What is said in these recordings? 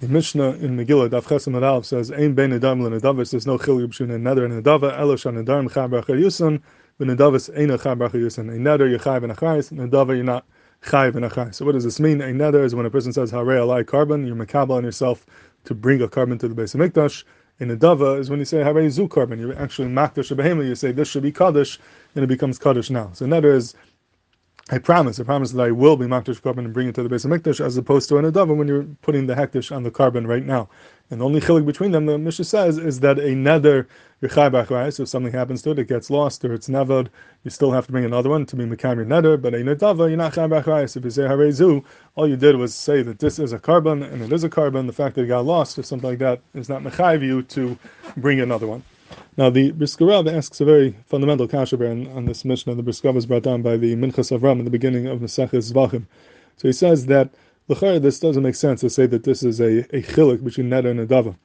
The Mishnah in Megillah, Daf Chesam Adalv says, Ein bein Nadarim l'Nadavis, there's no chiluk between a neder and a nedava, Elosh ha-Nadarim chai bracha yusan, v'Nadavis ein a chai bracha yusan. A neder, you're chai v'nachayis, nedava, you're not chai v'nachayis. So what does this mean? A neder is when a person says, Harei alai korban, you're makabel on yourself to bring a korban to the base of Mikdash. In a dava is when you say Harei zu korban, you're actually makdash behema, you say this should be kaddish, and it becomes kaddish now. So neder is I promise, I promise that I will be makdash korban and bring it to the base of mikdash, as opposed to an adava when you're putting the hektish on the korban right now. And the only chilik between them, the Mishnah says, is that a neder b'achrai, so if something happens to it, it gets lost or it's nevered, you still have to bring another one to be mekam your neder, but a nedava, you're not chai b'achrai. So if you say harezu, all you did was say that this is a korban and it is a korban, the fact that it got lost or something like that is not mechayv you to bring another one. Now the Brisker asks a very fundamental kasha on, on this Mishnah. The Brisker is brought down by the Minchas Avram in the beginning of Maseches Zvachim. So he says that l'chayr this doesn't make sense to say that this is a, a chilik between neder and adava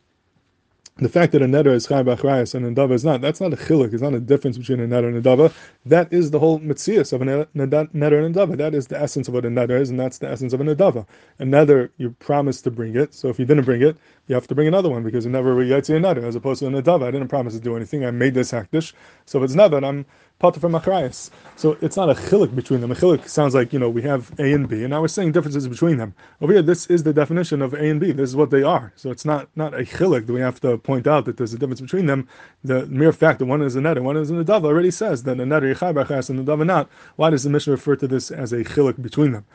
the fact that a neder is chai b'achrayas and a dava is not, that's not a chilik, it's not a difference between a neder and a dava. That is the whole mitzias of a neder and a dava. That is the essence of what a neder is, and that's the essence of a nedava. A neder, you promise to bring it, so if you didn't bring it, you have to bring another one because you never yetzi a neder, as opposed to a nedava. I didn't promise to do anything, I made this hakdish, so if it's never, I'm potter from achrayas. So it's not a chilik between them. A chilik sounds like, you know, we have A and B, and now we're saying differences between them. Over here, this is the definition of A and B. This is what they are. So it's not, not a chilik that we have to point out that there's a difference between them. The mere fact that one is a net and one is a dava already says that a net are yichai and the dava not. Why does the Mishnah refer to this as a chilik between them?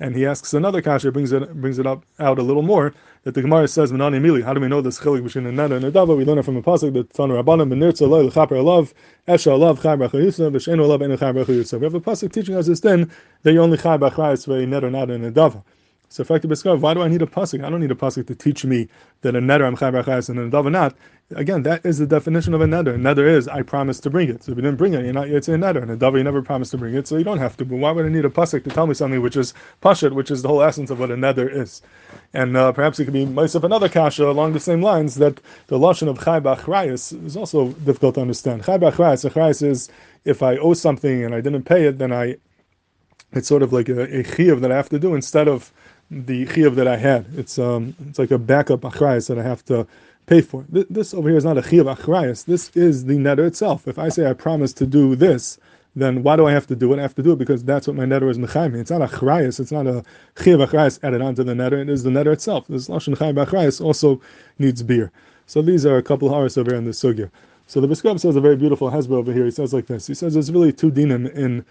And he asks another kasha, brings it brings it up out a little more, that the Gemara says, Manani Mili, how do we know this chilik between a neder and a dava? We learn it from a pasuk that Tanu Rabbanim benirtza loy l'chaper alav, esha alav chai bracha yusuf, v'sheinu alav enu chai bracha. We have a pasuk teaching us this then, that you only chai brachayis for a neder, not in a dava. So why do I need a pasuk? I don't need a pasuk to teach me that a neder I'm brachayis and a dava not. Again, that is the definition of a neder. A neder is I promise to bring it. So if you didn't bring it, you're not yet a neder. And a dava you never promised to bring it, so you don't have to. But why would I need a pasuk to tell me something which is pashat, which is the whole essence of what a neder is? And uh, perhaps it could be of another kasha along the same lines that the lashon of b'achrayis is also difficult to understand. B'achrayis, achrayis is if I owe something and I didn't pay it, then I it's sort of like a, a chiyuv that I have to do instead of the chiyuv that I had. It's um it's like a backup achrayis that I have to pay for. This over here is not a chiyuv achrayis. This is the neder itself. If I say I promise to do this, then why do I have to do it? I have to do it because that's what my neder is mechayim. It's not a achrayis. It's not a chiyuv achrayis added onto the neder. It is the neder itself. This lashon chayim achrayis also needs biur. So these are a couple of hours over here in the sugya. So the Brisker Rav says a very beautiful hesber over here. He says like this. He says there's really two dinim in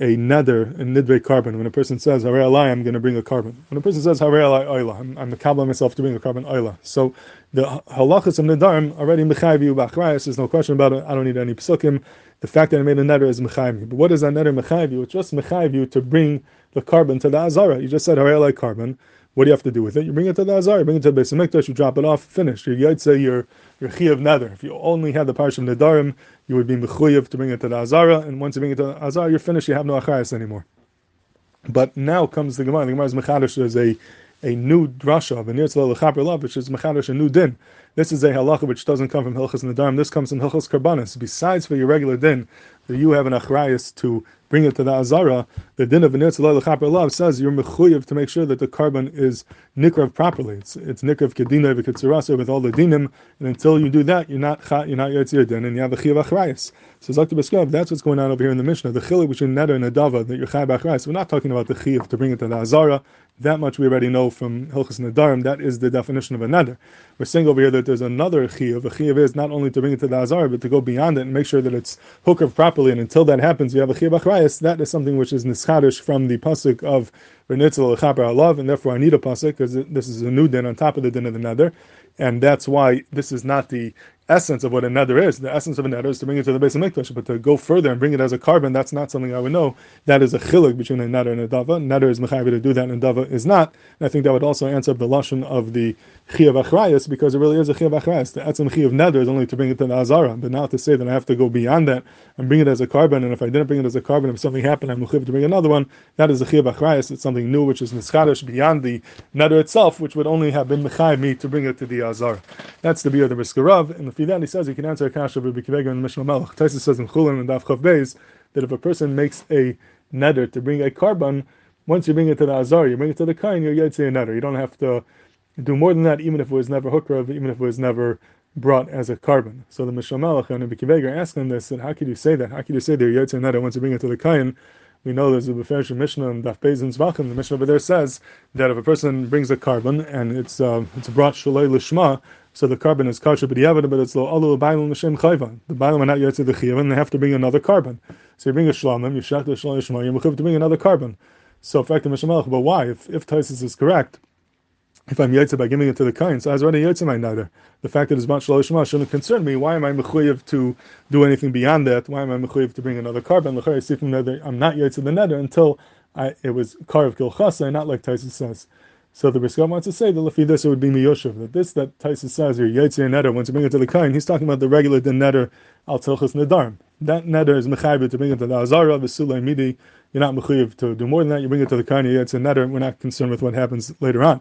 a neder, a nidre korban. When a person says Harei alai, I'm going to bring a korban. When a person says Harei alai oila, I'm, I'm the myself to bring a korban oila. So the halachas of nidarim already mechayiv you b'achrayas. There's no question about it. I don't need any psukim. The fact that I made a neder is mechayiv you. But what is that neder mechayiv you? It's just mechayiv you to bring the korban to the azara. You just said Harei alai carbon. What do you have to do with it? You bring it to the azara. You bring it to the base of mikdash. You drop it off. Finished. You yaitse your your chi of neder. If you only had the parish of nidarim, you would be mechuyev to bring it to the Azara, and once you bring it to the Azara, you're finished, you have no Achayas anymore. But now comes the Gemara. The Gemara is Mechadish as a, a new drasha of a Nirtzal Lechaper Love, which is Mechadish, a new din. This is a halacha which doesn't come from Hilchas Nadarim. This comes from Hilchas Karbanis. Besides for your regular din, that you have an achrayas to bring it to the azara, the din of Chaper Love says you're mechuyev to make sure that the korban is nikrav properly. It's it's nikrav kedina v'kitzurasa with all the dinim, and until you do that, you're not you're not yotzir din, and you have a chiyav achrayas. So Zakta Beskov, that's what's going on over here in the Mishnah. The chilik between neder and adava that you're chayav achrayas. We're not talking about the chiyav to bring it to the azara. That much we already know from Hilchas Nadarim. That is the definition of a neder. We're saying over here that there's another chiyav. A chiyav is not only to bring it to the azara, but to go beyond it and make sure that it's hooker properly. And until that happens, you have a chiyav achrayas. That is something which is nischadish from the pasuk of Renitzel Lechaper Alav, and therefore I need a pasuk because this is a new din on top of the din of the neder, and that's why this is not the essence of what a neder is. The essence of a neder is to bring it to the base of mikdash, but to go further and bring it as a korban, that's not something I would know. That is a chilik between a neder and a dava. Neder is mechayiv to do that, and dava is not. And I think that would also answer the lashon of the chiyav achrayas, because it really is a chiyav achrayas. The etzem chiyav neder is only to bring it to the azara, but not to say that I have to go beyond that and bring it as a korban. And if I didn't bring it as a korban, if something happened, I'm mechayiv to bring another one. That is a chiyav achrayas. It's something new, which is nischadish beyond the neder itself, which would only have been mechayiv me to bring it to the azara. That's the biur of the Brisker Rav. And the that he says you can answer a kasha of Rabbi Akiva Eiger and Mishnah Melech. Taisa says in Chulin and Daf Chav Beis that if a person makes a neder to bring a korban, once you bring it to the azar, you bring it to the kain, you're yetzi a neder. You don't have to do more than that, even if it was never hukrav, even if it was never brought as a korban. So the Mishnah Melech and Ibn asked him this, and how could you say that? How could you say they're Yotzer Neder once you bring it to the Kayan? We know there's a Beferish Mishnah and Daf Bezin Zvachim. The Mishnah over there says that if a person brings a korban and it's uh, it's brought Shalei Lishma, so the korban is kosher, but but it's lo alu bailam l'shem chayva. The bailam are not yet to the chiyuv, and they have to bring another korban. So you bring a shlamim, you shach the shalom yishma, you have to bring another korban. So, fact, the Mishnah but why? If if Taisus is correct, if I'm yotze by giving it to the kain, so I was already yotze my neder. The fact that it's much shalosh shouldn't concern me. Why am I mechuyev to do anything beyond that? Why am I mechuyev to bring another korban? I'm not yotze the neder until I, it was carved gilchasa, not like Tyson says. So the Brisker Rav wants to say that lefi this it would be miyoshev. That this that Tyson says here yotze neder once you bring it to the kain, he's talking about the regular din neder al tilchas nedarim. That neder is mechayv to bring it to the azara v'sulay midi. You're not mechuyev to do more than that. You bring it to the kain. It's a neder. We're not concerned with what happens later on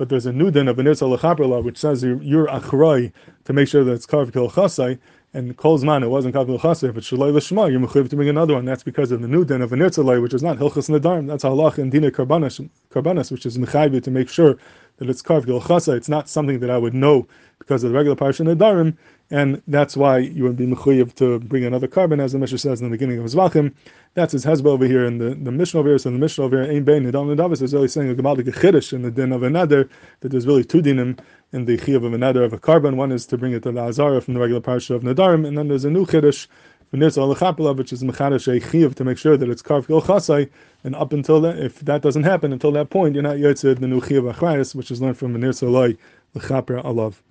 but there's a new din of an Irsa which says you're, you're to make sure that it's carved kil chasai, and Kol's man, it wasn't carved kil chasai, if it's shalai l'shma, you're mechuyev to bring another one. That's because of the new din of an which is not hilchas nedarim. That's halach and dina karbanas, which is mechayiv to make sure that it's carved kil chasai. It's not something that I would know because of the regular parsha nedarim, and that's why you would be mechuyev to bring another korban, as the Mishnah says in the beginning of Zvachim. That's his hesber over here, and the, the Mishnah over here, so the Mishnah over here, Ein Bein Nidam Nadavis is really saying a Gemaldik Chiddush in the din of another, that there's really two dinim in the Chiyav of another of a korban. One is to bring it to the Azara from the regular parsha of Nadarim, and then there's a new Chiddush, which is Mechadash Chiyav to make sure that it's carved Gil Chasai, and up until that, if that doesn't happen, until that point, you're not Yotzid the new Chiyav Achrayas, which is learned from Venir Salai, L'chaper Alav.